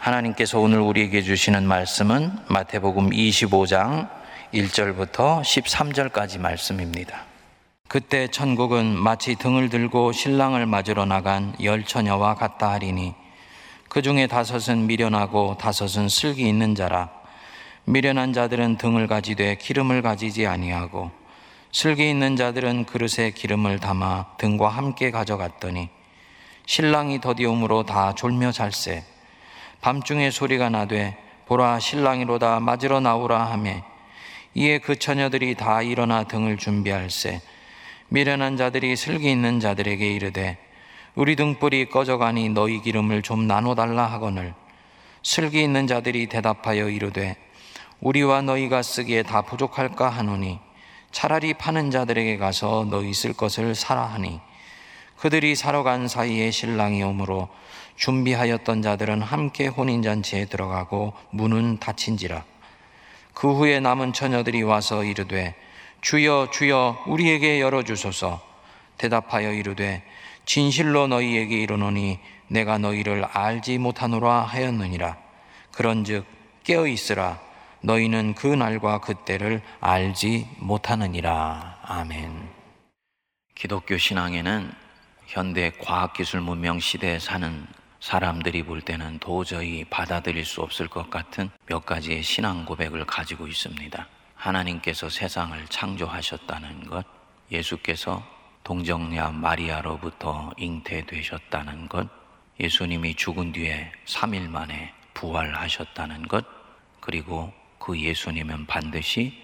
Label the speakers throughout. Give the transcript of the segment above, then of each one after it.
Speaker 1: 하나님께서 오늘 우리에게 주시는 말씀은 마태복음 25장 1절부터 13절까지 말씀입니다. 그때 천국은 마치 등을 들고 신랑을 맞으러 나간 열 처녀와 같다 하리니 그 중에 다섯은 미련하고 다섯은 슬기 있는 자라 미련한 자들은 등을 가지되 기름을 가지지 아니하고 슬기 있는 자들은 그릇에 기름을 담아 등과 함께 가져갔더니 신랑이 더디움으로 다 졸며 잘세 밤중에 소리가 나되 보라 신랑이로다 맞으러 나오라 하매 이에 그 처녀들이 다 일어나 등을 준비할세. 미련한 자들이 슬기 있는 자들에게 이르되 우리 등불이 꺼져가니 너희 기름을 좀 나눠달라 하거늘. 슬기 있는 자들이 대답하여 이르되 우리와 너희가 쓰기에 다 부족할까 하노니 차라리 파는 자들에게 가서 너희 쓸 것을 사라 하니 그들이 사러 간 사이에 신랑이 오므로 준비하였던 자들은 함께 혼인잔치에 들어가고 문은 닫힌지라. 그 후에 남은 처녀들이 와서 이르되 주여 주여 우리에게 열어주소서. 대답하여 이르되 진실로 너희에게 이르노니 내가 너희를 알지 못하노라 하였느니라. 그런즉 깨어 있으라. 너희는 그 날과 그때를 알지 못하느니라. 아멘. 기독교 신앙에는 현대 과학기술 문명 시대에 사는 사람들이 볼 때는 도저히 받아들일 수 없을 것 같은 몇 가지의 신앙 고백을 가지고 있습니다. 하나님께서 세상을 창조하셨다는 것, 예수께서 동정녀 마리아로부터 잉태되셨다는 것, 예수님이 죽은 뒤에 3일 만에 부활하셨다는 것, 그리고 그 예수님은 반드시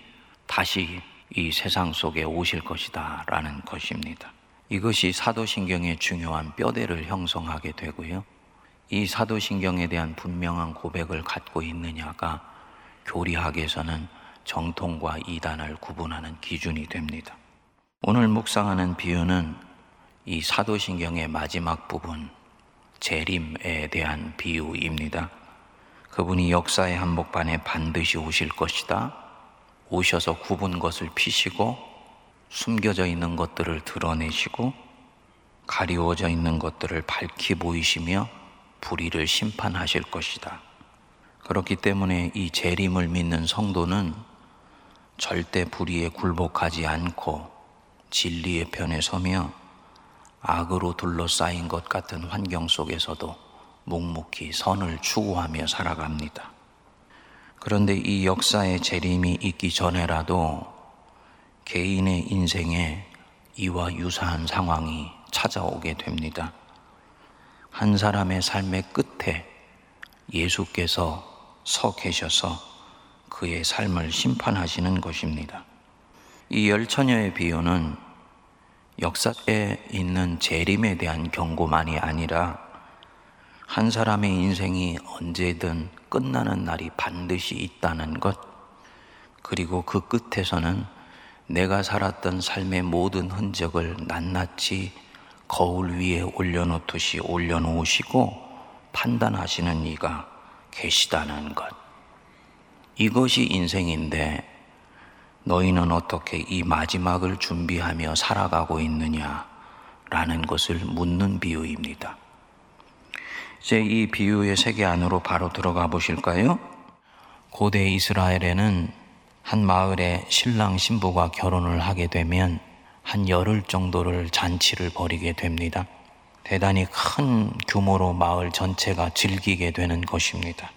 Speaker 1: 다시 이 세상 속에 오실 것이다 라는 것입니다. 이것이 사도신경의 중요한 뼈대를 형성하게 되고요. 이 사도신경에 대한 분명한 고백을 갖고 있느냐가 교리학에서는 정통과 이단을 구분하는 기준이 됩니다. 오늘 묵상하는 비유는 이 사도신경의 마지막 부분, 재림에 대한 비유입니다. 그분이 역사의 한복판에 반드시 오실 것이다. 오셔서 굽은 것을 피시고 숨겨져 있는 것들을 드러내시고 가리워져 있는 것들을 밝히 보이시며 불의를 심판하실 것이다. 그렇기 때문에 이 재림을 믿는 성도는 절대 불의에 굴복하지 않고 진리의 편에 서며 악으로 둘러싸인 것 같은 환경 속에서도 묵묵히 선을 추구하며 살아갑니다. 그런데 이 역사의 재림이 있기 전에라도 개인의 인생에 이와 유사한 상황이 찾아오게 됩니다. 한 사람의 삶의 끝에 예수께서 서 계셔서 그의 삶을 심판하시는 것입니다. 이 열처녀의 비유는 역사에 있는 재림에 대한 경고만이 아니라 한 사람의 인생이 언제든 끝나는 날이 반드시 있다는 것, 그리고 그 끝에서는 내가 살았던 삶의 모든 흔적을 낱낱이 거울 위에 올려놓듯이 올려놓으시고 판단하시는 이가 계시다는 것. 이것이 인생인데 너희는 어떻게 이 마지막을 준비하며 살아가고 있느냐? 라는 것을 묻는 비유입니다. 이제 이 비유의 세계 안으로 바로 들어가 보실까요? 고대 이스라엘에는 한 마을에 신랑 신부가 결혼을 하게 되면 한 열흘 정도를 잔치를 벌이게 됩니다. 대단히 큰 규모로 마을 전체가 즐기게 되는 것입니다.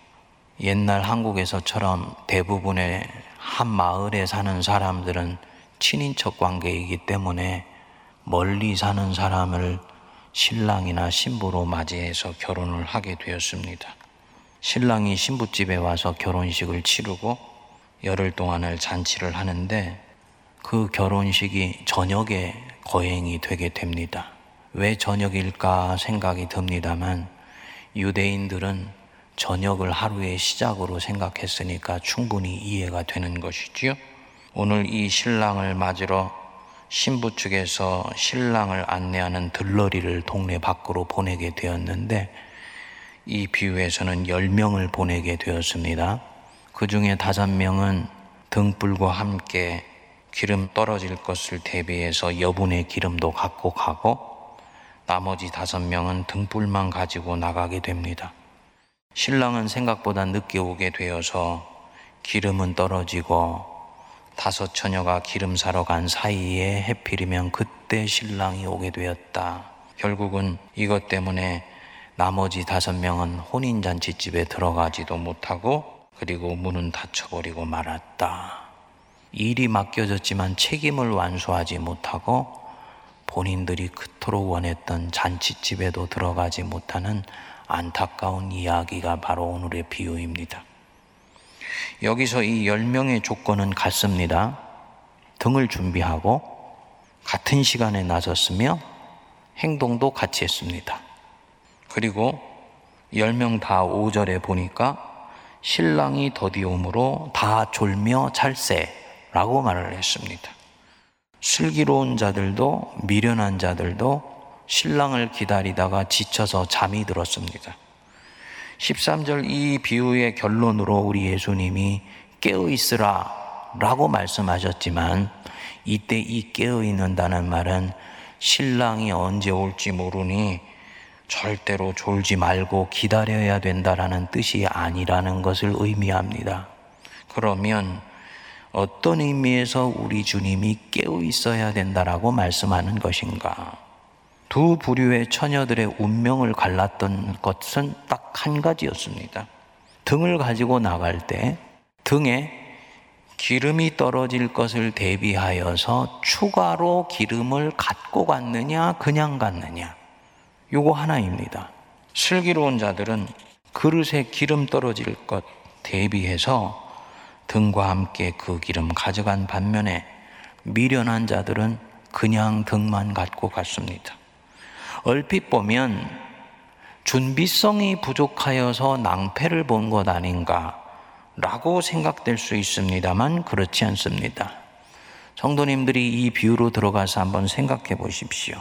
Speaker 1: 옛날 한국에서처럼 대부분의 한 마을에 사는 사람들은 친인척 관계이기 때문에 멀리 사는 사람을 신랑이나 신부로 맞이해서 결혼을 하게 되었습니다. 신랑이 신부집에 와서 결혼식을 치르고 열흘 동안을 잔치를 하는데 그 결혼식이 저녁에 거행이 되게 됩니다. 왜 저녁일까 생각이 듭니다만 유대인들은 저녁을 하루의 시작으로 생각했으니까 충분히 이해가 되는 것이지요. 오늘 이 신랑을 맞으러 신부 측에서 신랑을 안내하는 들러리를 동네 밖으로 보내게 되었는데 이 비유에서는 열명을 보내게 되었습니다. 그 중에 다섯 명은 등불과 함께 기름 떨어질 것을 대비해서 여분의 기름도 갖고 가고 나머지 다섯 명은 등불만 가지고 나가게 됩니다. 신랑은 생각보다 늦게 오게 되어서 기름은 떨어지고 다섯 처녀가 기름 사러 간 사이에 해필이면 그때 신랑이 오게 되었다. 결국은 이것 때문에 나머지 다섯 명은 혼인잔치집에 들어가지도 못하고 그리고 문은 닫혀버리고 말았다. 일이 맡겨졌지만 책임을 완수하지 못하고 본인들이 그토록 원했던 잔치집에도 들어가지 못하는 안타까운 이야기가 바로 오늘의 비유입니다. 여기서 이 10명의 조건은 같습니다. 등을 준비하고 같은 시간에 나섰으며 행동도 같이 했습니다. 그리고 10명 다 5절에 보니까 신랑이 더디옴으로 다 졸며 찰세라고 말을 했습니다. 슬기로운 자들도 미련한 자들도 신랑을 기다리다가 지쳐서 잠이 들었습니다. 13절 이 비유의 결론으로 우리 예수님이 깨어 있으라 라고 말씀하셨지만 이때 이 깨어 있는다는 말은 신랑이 언제 올지 모르니 절대로 졸지 말고 기다려야 된다라는 뜻이 아니라는 것을 의미합니다. 그러면 어떤 의미에서 우리 주님이 깨어 있어야 된다라고 말씀하는 것인가? 두 부류의 처녀들의 운명을 갈랐던 것은 딱 한 가지였습니다. 등을 가지고 나갈 때 등에 기름이 떨어질 것을 대비하여서 추가로 기름을 갖고 갔느냐, 그냥 갔느냐. 요거 하나입니다. 슬기로운 자들은 그릇에 기름 떨어질 것 대비해서 등과 함께 그 기름 가져간 반면에 미련한 자들은 그냥 등만 갖고 갔습니다. 얼핏 보면 준비성이 부족하여서 낭패를 본 것 아닌가 라고 생각될 수 있습니다만 그렇지 않습니다. 성도님들이 이 비유로 들어가서 한번 생각해 보십시오.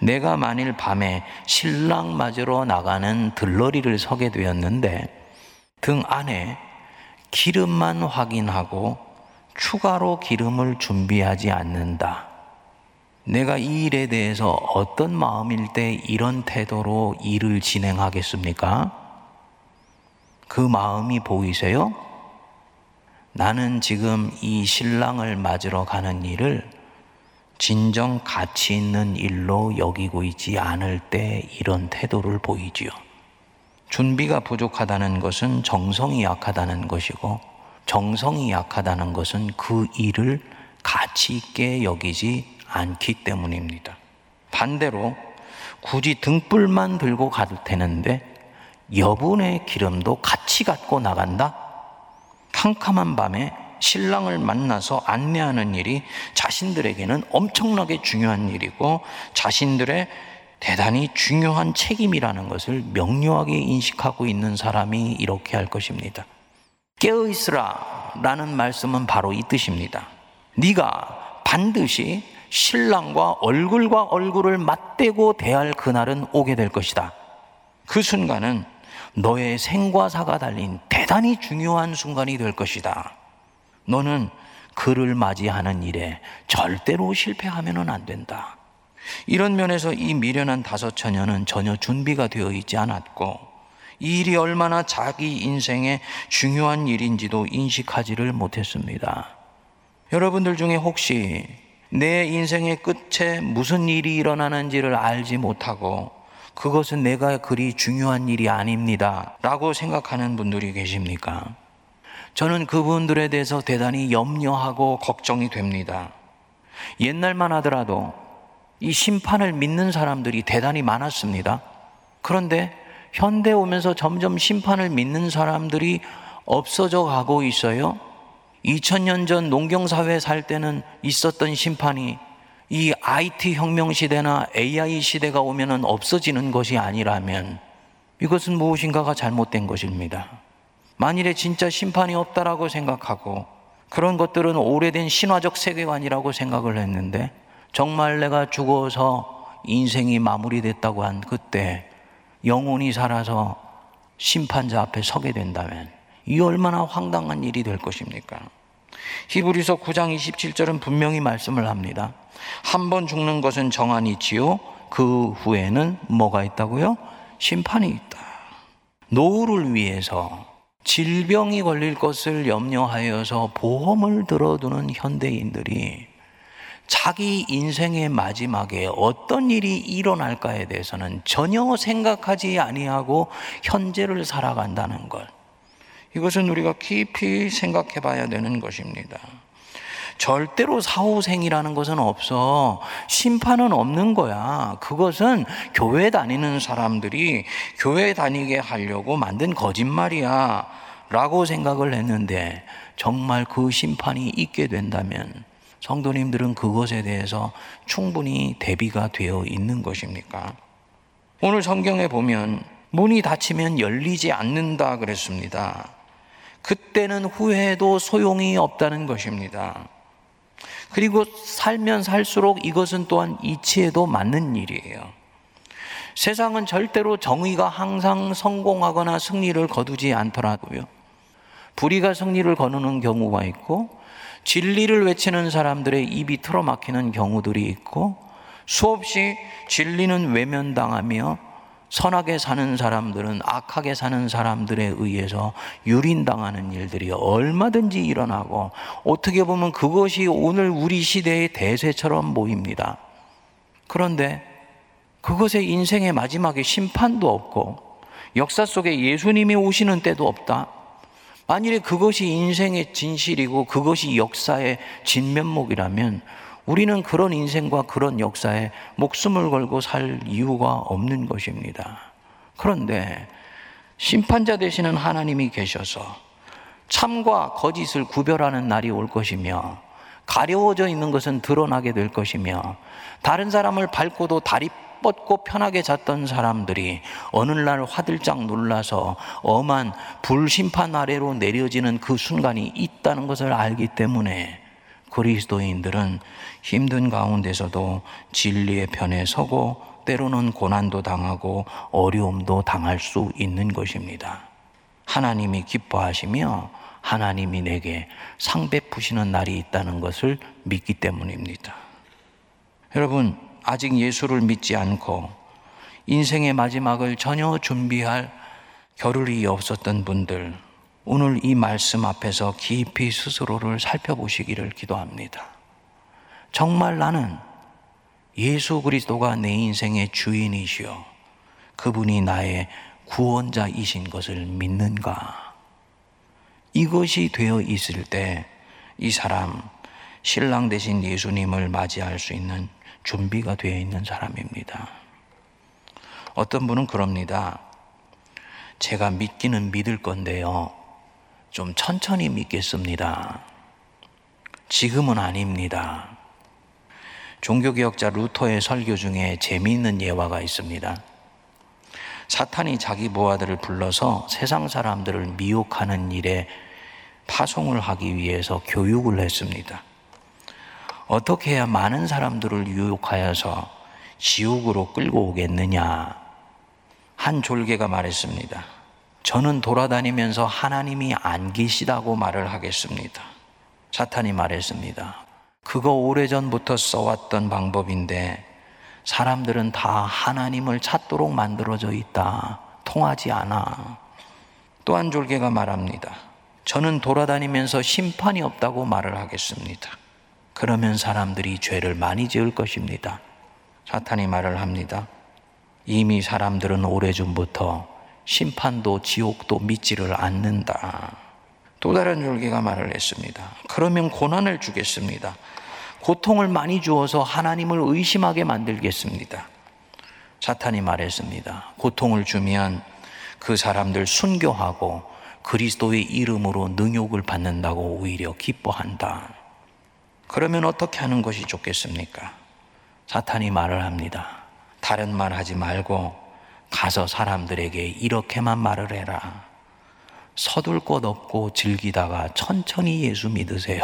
Speaker 1: 내가 만일 밤에 신랑 맞으러 나가는 들러리를 서게 되었는데 등 안에 기름만 확인하고 추가로 기름을 준비하지 않는다. 내가 이 일에 대해서 어떤 마음일 때 이런 태도로 일을 진행하겠습니까? 그 마음이 보이세요? 나는 지금 이 신랑을 맞으러 가는 일을 진정 가치 있는 일로 여기고 있지 않을 때 이런 태도를 보이지요. 준비가 부족하다는 것은 정성이 약하다는 것이고 정성이 약하다는 것은 그 일을 가치 있게 여기지 않기 때문입니다. 반대로 굳이 등불만 들고 가도 되는데 여분의 기름도 같이 갖고 나간다? 캄캄한 밤에 신랑을 만나서 안내하는 일이 자신들에게는 엄청나게 중요한 일이고 자신들의 대단히 중요한 책임이라는 것을 명료하게 인식하고 있는 사람이 이렇게 할 것입니다. 깨어 있으라 라는 말씀은 바로 이 뜻입니다. 네가 반드시 신랑과 얼굴과 얼굴을 맞대고 대할 그날은 오게 될 것이다. 그 순간은 너의 생과 사가 달린 대단히 중요한 순간이 될 것이다. 너는 그를 맞이하는 일에 절대로 실패하면 안 된다. 이런 면에서 이 미련한 다섯 처녀는 전혀 준비가 되어 있지 않았고, 이 일이 얼마나 자기 인생에 중요한 일인지도 인식하지를 못했습니다. 여러분들 중에 혹시 내 인생의 끝에 무슨 일이 일어나는지를 알지 못하고 그것은 내가 그리 중요한 일이 아닙니다. 라고 생각하는 분들이 계십니까? 저는 그분들에 대해서 대단히 염려하고 걱정이 됩니다. 옛날만 하더라도 이 심판을 믿는 사람들이 대단히 많았습니다. 그런데 현대 오면서 점점 심판을 믿는 사람들이 없어져 가고 있어요. 2000년 전 농경사회 살 때는 있었던 심판이 이 IT 혁명 시대나 AI 시대가 오면은 없어지는 것이 아니라면 이것은 무엇인가가 잘못된 것입니다. 만일에 진짜 심판이 없다라고 생각하고 그런 것들은 오래된 신화적 세계관이라고 생각을 했는데 정말 내가 죽어서 인생이 마무리됐다고 한 그때 영혼이 살아서 심판자 앞에 서게 된다면 이 얼마나 황당한 일이 될 것입니까? 히브리서 9장 27절은 분명히 말씀을 합니다. 한 번 죽는 것은 정한이지요. 그 후에는 뭐가 있다고요? 심판이 있다. 노후를 위해서 질병이 걸릴 것을 염려하여서 보험을 들어두는 현대인들이 자기 인생의 마지막에 어떤 일이 일어날까에 대해서는 전혀 생각하지 아니하고 현재를 살아간다는 것. 이것은 우리가 깊이 생각해 봐야 되는 것입니다. 절대로 사후생이라는 것은 없어. 심판은 없는 거야. 그것은 교회 다니는 사람들이 교회 다니게 하려고 만든 거짓말이야. 라고 생각을 했는데 정말 그 심판이 있게 된다면 성도님들은 그것에 대해서 충분히 대비가 되어 있는 것입니까? 오늘 성경에 보면 문이 닫히면 열리지 않는다 그랬습니다. 그때는 후회해도 소용이 없다는 것입니다. 그리고 살면 살수록 이것은 또한 이치에도 맞는 일이에요. 세상은 절대로 정의가 항상 성공하거나 승리를 거두지 않더라고요. 불의가 승리를 거두는 경우가 있고, 진리를 외치는 사람들의 입이 틀어막히는 경우들이 있고, 수없이 진리는 외면당하며 선하게 사는 사람들은 악하게 사는 사람들에 의해서 유린당하는 일들이 얼마든지 일어나고 어떻게 보면 그것이 오늘 우리 시대의 대세처럼 보입니다. 그런데 그것의 인생의 마지막에 심판도 없고 역사 속에 예수님이 오시는 때도 없다. 만일에 그것이 인생의 진실이고 그것이 역사의 진면목이라면 우리는 그런 인생과 그런 역사에 목숨을 걸고 살 이유가 없는 것입니다. 그런데 심판자 되시는 하나님이 계셔서 참과 거짓을 구별하는 날이 올 것이며 가려워져 있는 것은 드러나게 될 것이며 다른 사람을 밟고도 다리 뻗고 편하게 잤던 사람들이 어느 날 화들짝 놀라서 엄한 불심판 아래로 내려지는 그 순간이 있다는 것을 알기 때문에 그리스도인들은 힘든 가운데서도 진리의 편에 서고 때로는 고난도 당하고 어려움도 당할 수 있는 것입니다. 하나님이 기뻐하시며 하나님이 내게 상 베푸시는 날이 있다는 것을 믿기 때문입니다. 여러분, 아직 예수를 믿지 않고 인생의 마지막을 전혀 준비할 겨를이 없었던 분들, 오늘 이 말씀 앞에서 깊이 스스로를 살펴보시기를 기도합니다. 정말 나는 예수 그리스도가 내 인생의 주인이시여 그분이 나의 구원자이신 것을 믿는가? 이것이 되어 있을 때 이 사람 신랑 대신 예수님을 맞이할 수 있는 준비가 되어 있는 사람입니다. 어떤 분은 그럽니다. 제가 믿기는 믿을 건데요. 좀 천천히 믿겠습니다. 지금은 아닙니다. 종교개혁자 루터의 설교 중에 재미있는 예화가 있습니다. 사탄이 자기 부하들을 불러서 세상 사람들을 미혹하는 일에 파송을 하기 위해서 교육을 했습니다. 어떻게 해야 많은 사람들을 유혹하여서 지옥으로 끌고 오겠느냐? 한 졸개가 말했습니다. 저는 돌아다니면서 하나님이 안 계시다고 말을 하겠습니다. 사탄이 말했습니다. 그거 오래전부터 써왔던 방법인데 사람들은 다 하나님을 찾도록 만들어져 있다. 통하지 않아. 또 한 졸개가 말합니다. 저는 돌아다니면서 심판이 없다고 말을 하겠습니다. 그러면 사람들이 죄를 많이 지을 것입니다. 사탄이 말을 합니다. 이미 사람들은 오래전부터 심판도 지옥도 믿지를 않는다. 또 다른 졸개가 말을 했습니다. 그러면 고난을 주겠습니다. 고통을 많이 주어서 하나님을 의심하게 만들겠습니다. 사탄이 말했습니다. 고통을 주면 그 사람들 순교하고 그리스도의 이름으로 능욕을 받는다고 오히려 기뻐한다. 그러면 어떻게 하는 것이 좋겠습니까? 사탄이 말을 합니다. 다른 말 하지 말고 가서 사람들에게 이렇게만 말을 해라. 서둘 것 없고 즐기다가 천천히 예수 믿으세요.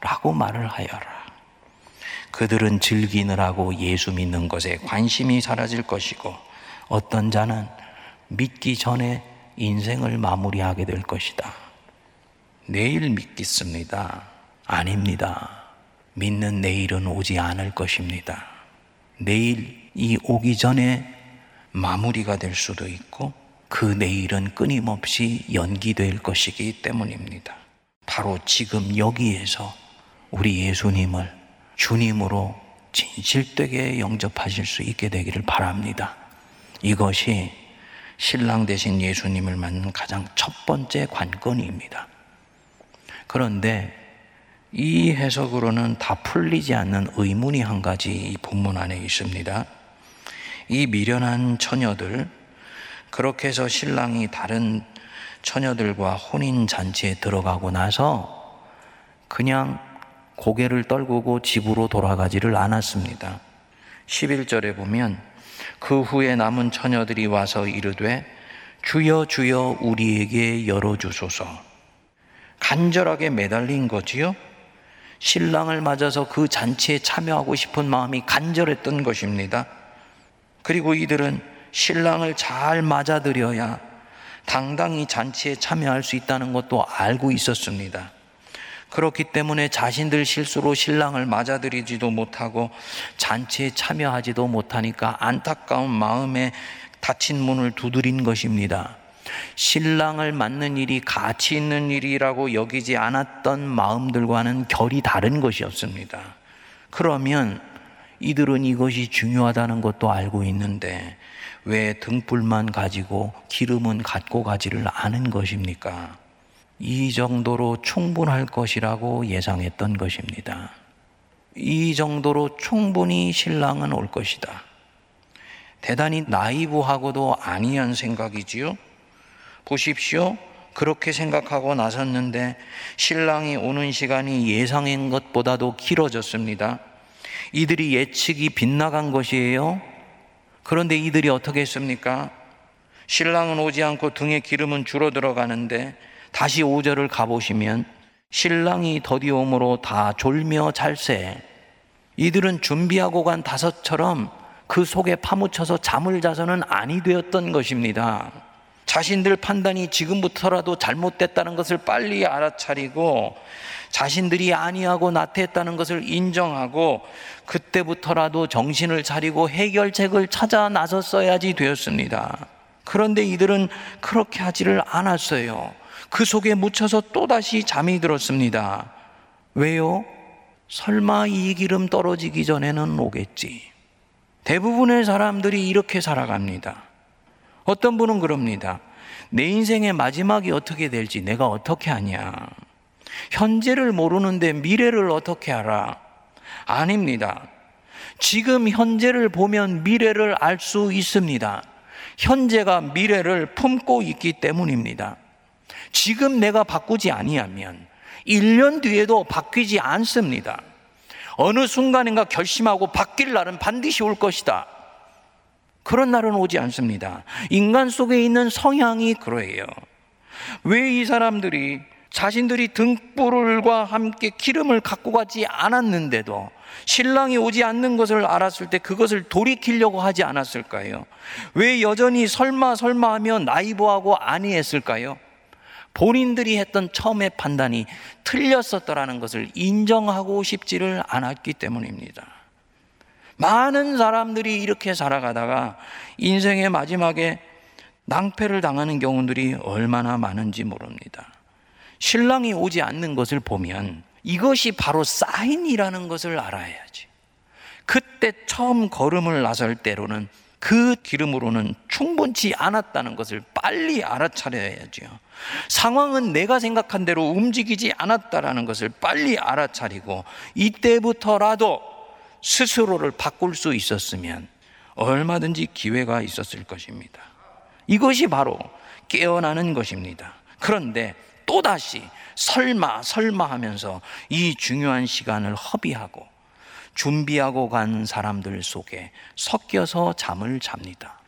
Speaker 1: 라고 말을 하여라. 그들은 즐기느라고 예수 믿는 것에 관심이 사라질 것이고 어떤 자는 믿기 전에 인생을 마무리하게 될 것이다. 내일 믿겠습니다. 아닙니다. 믿는 내일은 오지 않을 것입니다. 내일이 오기 전에 마무리가 될 수도 있고 그 내일은 끊임없이 연기될 것이기 때문입니다. 바로 지금 여기에서 우리 예수님을 주님으로 진실되게 영접하실 수 있게 되기를 바랍니다. 이것이 신랑 되신 예수님을 만난 가장 첫 번째 관건입니다. 그런데 이 해석으로는 다 풀리지 않는 의문이 한 가지 이 본문 안에 있습니다. 이 미련한 처녀들, 그렇게 해서 신랑이 다른 처녀들과 혼인 잔치에 들어가고 나서 그냥 고개를 떨구고 집으로 돌아가지를 않았습니다. 11절에 보면 그 후에 남은 처녀들이 와서 이르되 주여 주여 우리에게 열어 주소서 간절하게 매달린 거지요. 신랑을 맞아서 그 잔치에 참여하고 싶은 마음이 간절했던 것입니다. 그리고 이들은 신랑을 잘 맞아들여야 당당히 잔치에 참여할 수 있다는 것도 알고 있었습니다. 그렇기 때문에 자신들 실수로 신랑을 맞아들이지도 못하고 잔치에 참여하지도 못하니까 안타까운 마음에 닫힌 문을 두드린 것입니다. 신랑을 맞는 일이 가치 있는 일이라고 여기지 않았던 마음들과는 결이 다른 것이었습니다. 그러면 이들은 이것이 중요하다는 것도 알고 있는데 왜 등불만 가지고 기름은 갖고 가지를 않은 것입니까? 이 정도로 충분할 것이라고 예상했던 것입니다. 이 정도로 충분히 신랑은 올 것이다. 대단히 나이브하고도 아니한 생각이지요. 보십시오. 그렇게 생각하고 나섰는데 신랑이 오는 시간이 예상한 것보다도 길어졌습니다. 이들이 예측이 빗나간 것이에요. 그런데 이들이 어떻게 했습니까? 신랑은 오지 않고 등에 기름은 줄어 들어 가는데 다시 5절을 가보시면 신랑이 더디옴으로 다 졸며 잘세 이들은 준비하고 간 다섯처럼 그 속에 파묻혀서 잠을 자서는 아니 되었던 것입니다. 자신들 판단이 지금부터라도 잘못됐다는 것을 빨리 알아차리고 자신들이 아니하고 나태했다는 것을 인정하고 그때부터라도 정신을 차리고 해결책을 찾아 나섰어야지 되었습니다. 그런데 이들은 그렇게 하지를 않았어요. 그 속에 묻혀서 또다시 잠이 들었습니다. 왜요? 설마 이 기름 떨어지기 전에는 오겠지. 대부분의 사람들이 이렇게 살아갑니다. 어떤 분은 그럽니다. 내 인생의 마지막이 어떻게 될지 내가 어떻게 하냐. 현재를 모르는데 미래를 어떻게 알아? 아닙니다. 지금 현재를 보면 미래를 알 수 있습니다. 현재가 미래를 품고 있기 때문입니다. 지금 내가 바꾸지 아니하면 1년 뒤에도 바뀌지 않습니다. 어느 순간인가 결심하고 바뀔 날은 반드시 올 것이다. 그런 날은 오지 않습니다. 인간 속에 있는 성향이 그러해요. 왜 이 사람들이 자신들이 등불과 함께 기름을 갖고 가지 않았는데도 신랑이 오지 않는 것을 알았을 때 그것을 돌이키려고 하지 않았을까요? 왜 여전히 설마 설마 하며 나이브하고 아니했을까요? 본인들이 했던 처음의 판단이 틀렸었더라는 것을 인정하고 싶지를 않았기 때문입니다. 많은 사람들이 이렇게 살아가다가 인생의 마지막에 낭패를 당하는 경우들이 얼마나 많은지 모릅니다. 신랑이 오지 않는 것을 보면 이것이 바로 사인이라는 것을 알아야지. 그때 처음 걸음을 나설 때로는 그 기름으로는 충분치 않았다는 것을 빨리 알아차려야죠. 상황은 내가 생각한 대로 움직이지 않았다라는 것을 빨리 알아차리고 이때부터라도 스스로를 바꿀 수 있었으면 얼마든지 기회가 있었을 것입니다. 이것이 바로 깨어나는 것입니다. 그런데 또다시 설마 설마 하면서 이 중요한 시간을 허비하고 준비하고 간 사람들 속에 섞여서 잠을 잡니다.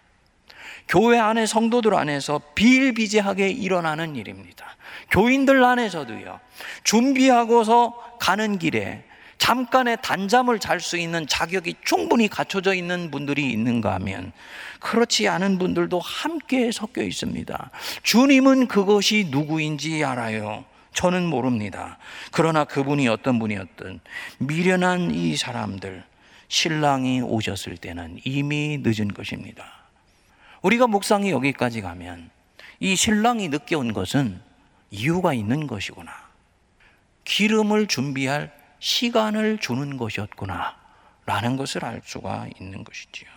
Speaker 1: 교회 안에 성도들 안에서 비일비재하게 일어나는 일입니다. 교인들 안에서도요. 준비하고서 가는 길에 잠깐의 단잠을 잘 수 있는 자격이 충분히 갖춰져 있는 분들이 있는가 하면 그렇지 않은 분들도 함께 섞여 있습니다. 주님은 그것이 누구인지 알아요. 저는 모릅니다. 그러나 그분이 어떤 분이었든 미련한 이 사람들, 신랑이 오셨을 때는 이미 늦은 것입니다. 우리가 묵상이 여기까지 가면 이 신랑이 늦게 온 것은 이유가 있는 것이구나. 기름을 준비할 시간을 주는 것이었구나. 라는 것을 알 수가 있는 것이지요.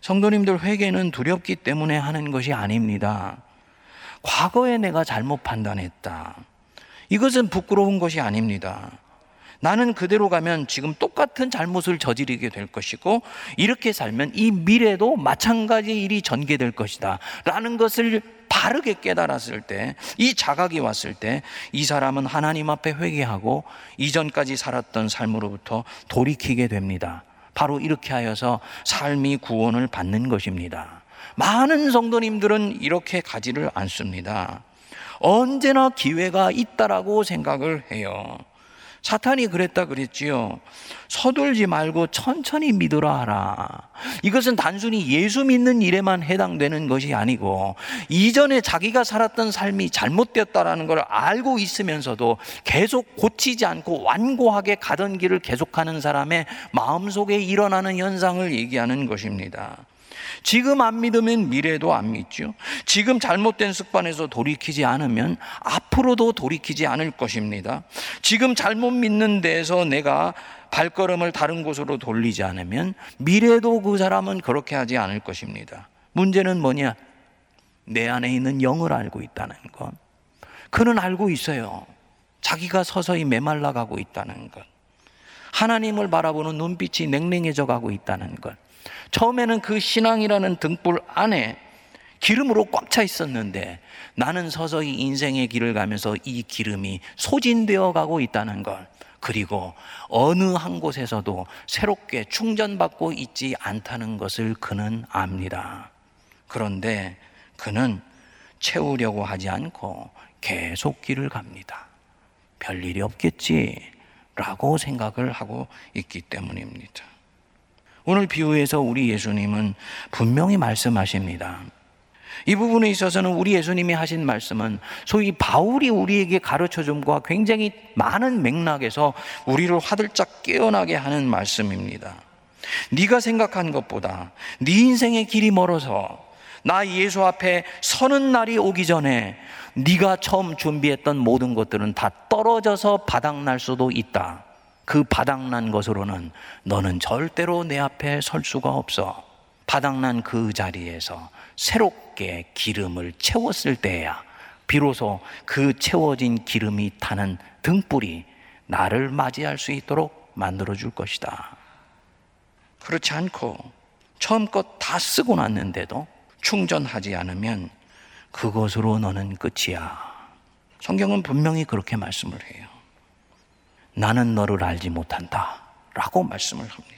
Speaker 1: 성도님들 회개는 두렵기 때문에 하는 것이 아닙니다. 과거에 내가 잘못 판단했다. 이것은 부끄러운 것이 아닙니다. 나는 그대로 가면 지금 똑같은 잘못을 저지르게 될 것이고 이렇게 살면 이 미래도 마찬가지 일이 전개될 것이다. 라는 것을 바르게 깨달았을 때, 이 자각이 왔을 때, 이 사람은 하나님 앞에 회개하고 이전까지 살았던 삶으로부터 돌이키게 됩니다. 바로 이렇게 하여서 삶이 구원을 받는 것입니다. 많은 성도님들은 이렇게 가지를 않습니다. 언제나 기회가 있다라고 생각을 해요. 사탄이 그랬다 그랬지요. 서둘지 말고 천천히 믿으라 하라. 이것은 단순히 예수 믿는 일에만 해당되는 것이 아니고 이전에 자기가 살았던 삶이 잘못되었다라는 걸 알고 있으면서도 계속 고치지 않고 완고하게 가던 길을 계속하는 사람의 마음속에 일어나는 현상을 얘기하는 것입니다. 지금 안 믿으면 미래도 안 믿죠. 지금 잘못된 습관에서 돌이키지 않으면 앞으로도 돌이키지 않을 것입니다. 지금 잘못 믿는 데에서 내가 발걸음을 다른 곳으로 돌리지 않으면 미래도 그 사람은 그렇게 하지 않을 것입니다. 문제는 뭐냐? 내 안에 있는 영을 알고 있다는 것. 그는 알고 있어요. 자기가 서서히 메말라 가고 있다는 것. 하나님을 바라보는 눈빛이 냉랭해져 가고 있다는 것. 처음에는 그 신앙이라는 등불 안에 기름으로 꽉 차 있었는데 나는 서서히 인생의 길을 가면서 이 기름이 소진되어 가고 있다는 걸 그리고 어느 한 곳에서도 새롭게 충전받고 있지 않다는 것을 그는 압니다. 그런데 그는 채우려고 하지 않고 계속 길을 갑니다. 별일이 없겠지. 라고 생각을 하고 있기 때문입니다. 오늘 비유에서 우리 예수님은 분명히 말씀하십니다. 이 부분에 있어서는 우리 예수님이 하신 말씀은 소위 바울이 우리에게 가르쳐 줌과 굉장히 많은 맥락에서 우리를 화들짝 깨어나게 하는 말씀입니다. 네가 생각한 것보다 네 인생의 길이 멀어서 나 예수 앞에 서는 날이 오기 전에 네가 처음 준비했던 모든 것들은 다 떨어져서 바닥날 수도 있다. 그 바닥난 것으로는 너는 절대로 내 앞에 설 수가 없어. 바닥난 그 자리에서 새롭게 기름을 채웠을 때야 비로소 그 채워진 기름이 타는 등불이 나를 맞이할 수 있도록 만들어 줄 것이다. 그렇지 않고 처음껏 다 쓰고 났는데도 충전하지 않으면 그것으로 너는 끝이야. 성경은 분명히 그렇게 말씀을 해요. 나는 너를 알지 못한다. 라고 말씀을 합니다.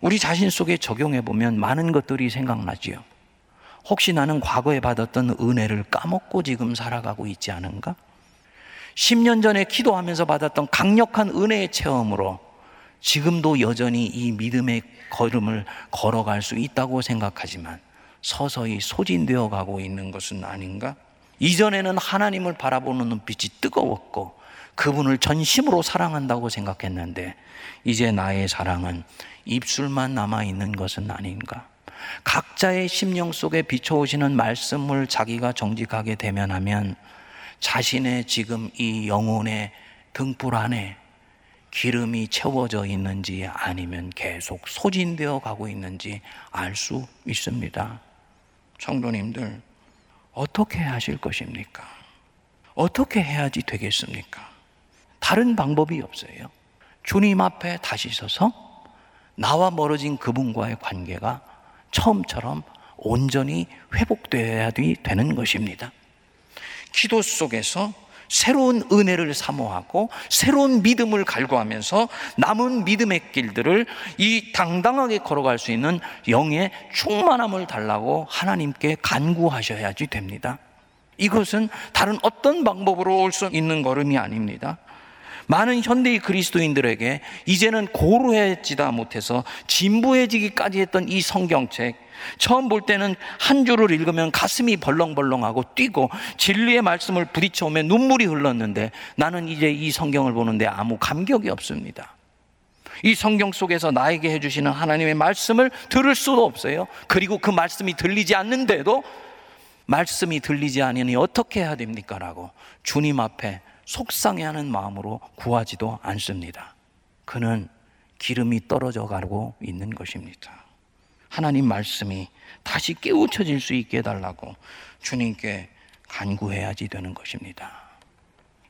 Speaker 1: 우리 자신 속에 적용해 보면 많은 것들이 생각나지요. 혹시 나는 과거에 받았던 은혜를 까먹고 지금 살아가고 있지 않은가? 10년 전에 기도하면서 받았던 강력한 은혜의 체험으로 지금도 여전히 이 믿음의 걸음을 걸어갈 수 있다고 생각하지만 서서히 소진되어 가고 있는 것은 아닌가? 이전에는 하나님을 바라보는 눈빛이 뜨거웠고 그분을 전심으로 사랑한다고 생각했는데 이제 나의 사랑은 입술만 남아 있는 것은 아닌가? 각자의 심령 속에 비춰오시는 말씀을 자기가 정직하게 대면하면 자신의 지금 이 영혼의 등불 안에 기름이 채워져 있는지 아니면 계속 소진되어 가고 있는지 알 수 있습니다. 성도님들, 어떻게 하실 것입니까? 어떻게 해야지 되겠습니까? 다른 방법이 없어요. 주님 앞에 다시 서서 나와 멀어진 그분과의 관계가 처음처럼 온전히 회복되어야 되는 것입니다. 기도 속에서 새로운 은혜를 사모하고 새로운 믿음을 갈구하면서 남은 믿음의 길들을 이 당당하게 걸어갈 수 있는 영의 충만함을 달라고 하나님께 간구하셔야지 됩니다. 이것은 다른 어떤 방법으로 올 수 있는 걸음이 아닙니다. 많은 현대의 그리스도인들에게 이제는 고루해지다 못해서 진부해지기까지 했던 이 성경책 처음 볼 때는 한 줄을 읽으면 가슴이 벌렁벌렁하고 뛰고 진리의 말씀을 부딪혀오면 눈물이 흘렀는데 나는 이제 이 성경을 보는데 아무 감격이 없습니다. 이 성경 속에서 나에게 해주시는 하나님의 말씀을 들을 수도 없어요. 그리고 그 말씀이 들리지 않는데도 말씀이 들리지 않으니 어떻게 해야 됩니까? 라고 주님 앞에 속상해하는 마음으로 구하지도 않습니다. 그는 기름이 떨어져 가고 있는 것입니다. 하나님 말씀이 다시 깨우쳐질 수 있게 해달라고 주님께 간구해야지 되는 것입니다.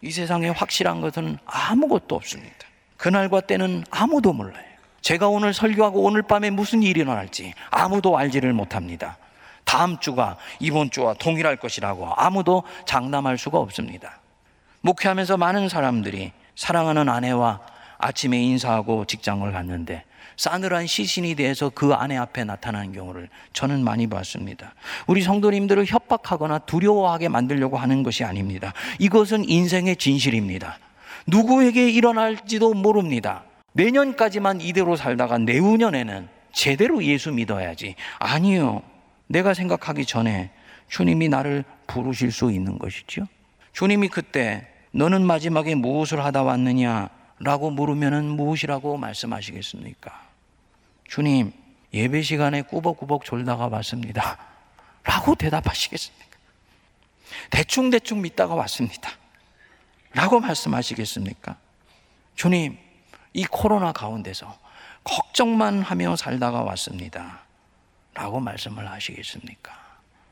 Speaker 1: 이 세상에 확실한 것은 아무것도 없습니다. 그날과 때는 아무도 몰라요. 제가 오늘 설교하고 오늘 밤에 무슨 일이 일어날지 아무도 알지를 못합니다. 다음 주가 이번 주와 동일할 것이라고 아무도 장담할 수가 없습니다. 목회하면서 많은 사람들이 사랑하는 아내와 아침에 인사하고 직장을 갔는데 싸늘한 시신이 돼서 그 아내 앞에 나타나는 경우를 저는 많이 봤습니다. 우리 성도님들을 협박하거나 두려워하게 만들려고 하는 것이 아닙니다. 이것은 인생의 진실입니다. 누구에게 일어날지도 모릅니다. 내년까지만 이대로 살다가 내후년에는 제대로 예수 믿어야지. 아니요. 내가 생각하기 전에 주님이 나를 부르실 수 있는 것이죠. 주님이 그때 너는 마지막에 무엇을 하다 왔느냐? 라고 물으면 무엇이라고 말씀하시겠습니까? 주님, 예배 시간에 꾸벅꾸벅 졸다가 왔습니다. 라고 대답하시겠습니까? 대충대충 믿다가 왔습니다. 라고 말씀하시겠습니까? 주님, 이 코로나 가운데서 걱정만 하며 살다가 왔습니다. 라고 말씀을 하시겠습니까?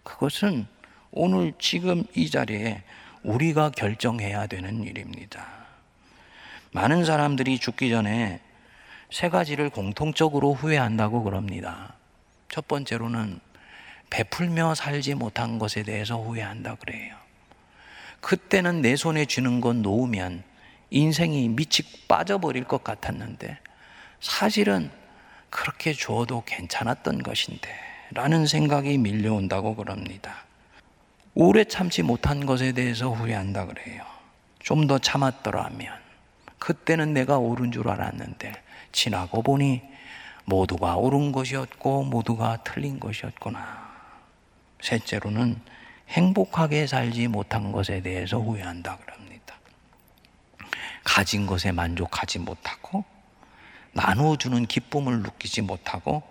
Speaker 1: 그것은 오늘 지금 이 자리에 우리가 결정해야 되는 일입니다. 많은 사람들이 죽기 전에 세 가지를 공통적으로 후회한다고 그럽니다. 첫 번째로는 베풀며 살지 못한 것에 대해서 후회한다 그래요. 그때는 내 손에 쥐는 건 놓으면 인생이 밑이 빠져버릴 것 같았는데 사실은 그렇게 줘도 괜찮았던 것인데 라는 생각이 밀려온다고 그럽니다. 오래 참지 못한 것에 대해서 후회한다 그래요. 좀 더 참았더라면 그때는 내가 옳은 줄 알았는데 지나고 보니 모두가 옳은 것이었고 모두가 틀린 것이었구나. 셋째로는 행복하게 살지 못한 것에 대해서 후회한다 그럽니다. 가진 것에 만족하지 못하고 나누어주는 기쁨을 느끼지 못하고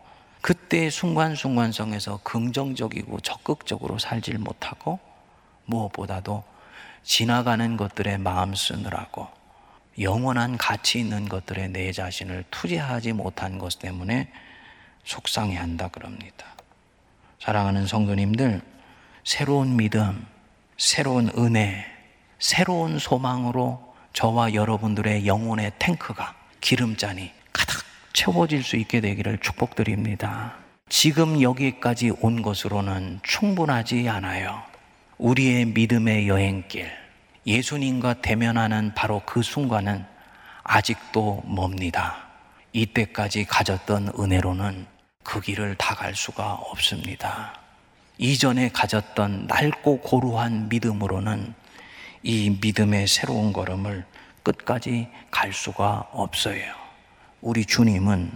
Speaker 1: 그때의 순간순간성에서 긍정적이고 적극적으로 살질 못하고 무엇보다도 지나가는 것들에 마음 쓰느라고 영원한 가치 있는 것들에 내 자신을 투자하지 못한 것 때문에 속상해 한다 그럽니다. 사랑하는 성도님들, 새로운 믿음, 새로운 은혜, 새로운 소망으로 저와 여러분들의 영혼의 탱크가 기름잔이 채워질 수 있게 되기를 축복드립니다. 지금 여기까지 온 것으로는 충분하지 않아요. 우리의 믿음의 여행길, 예수님과 대면하는 바로 그 순간은 아직도 멉니다. 이때까지 가졌던 은혜로는 그 길을 다 갈 수가 없습니다. 이전에 가졌던 낡고 고루한 믿음으로는 이 믿음의 새로운 걸음을 끝까지 갈 수가 없어요. 우리 주님은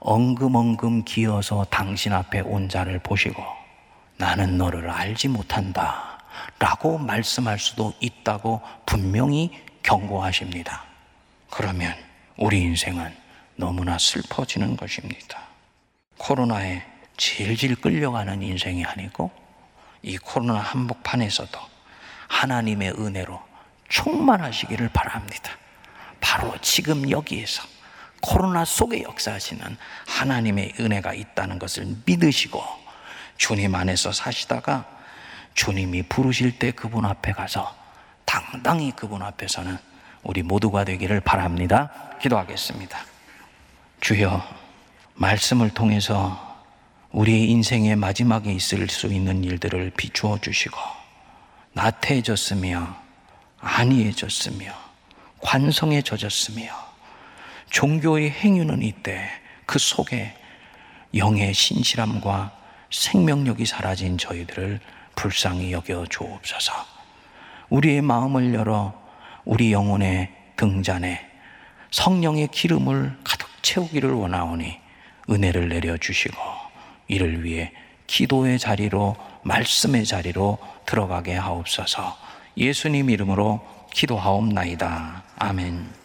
Speaker 1: 엉금엉금 기어서 당신 앞에 온 자를 보시고 나는 너를 알지 못한다 라고 말씀할 수도 있다고 분명히 경고하십니다. 그러면 우리 인생은 너무나 슬퍼지는 것입니다. 코로나에 질질 끌려가는 인생이 아니고 이 코로나 한복판에서도 하나님의 은혜로 충만하시기를 바랍니다. 바로 지금 여기에서 코로나 속에 역사하시는 하나님의 은혜가 있다는 것을 믿으시고 주님 안에서 사시다가 주님이 부르실 때 그분 앞에 가서 당당히 그분 앞에서는 우리 모두가 되기를 바랍니다. 기도하겠습니다. 주여, 말씀을 통해서 우리의 인생의 마지막에 있을 수 있는 일들을 비추어 주시고 나태해졌으며 안이해졌으며 관성해져졌으며 종교의 행위는 이때 그 속에 영의 신실함과 생명력이 사라진 저희들을 불쌍히 여겨 주옵소서. 우리의 마음을 열어 우리 영혼의 등잔에 성령의 기름을 가득 채우기를 원하오니 은혜를 내려 주시고 이를 위해 기도의 자리로 말씀의 자리로 들어가게 하옵소서. 예수님 이름으로 기도하옵나이다. 아멘.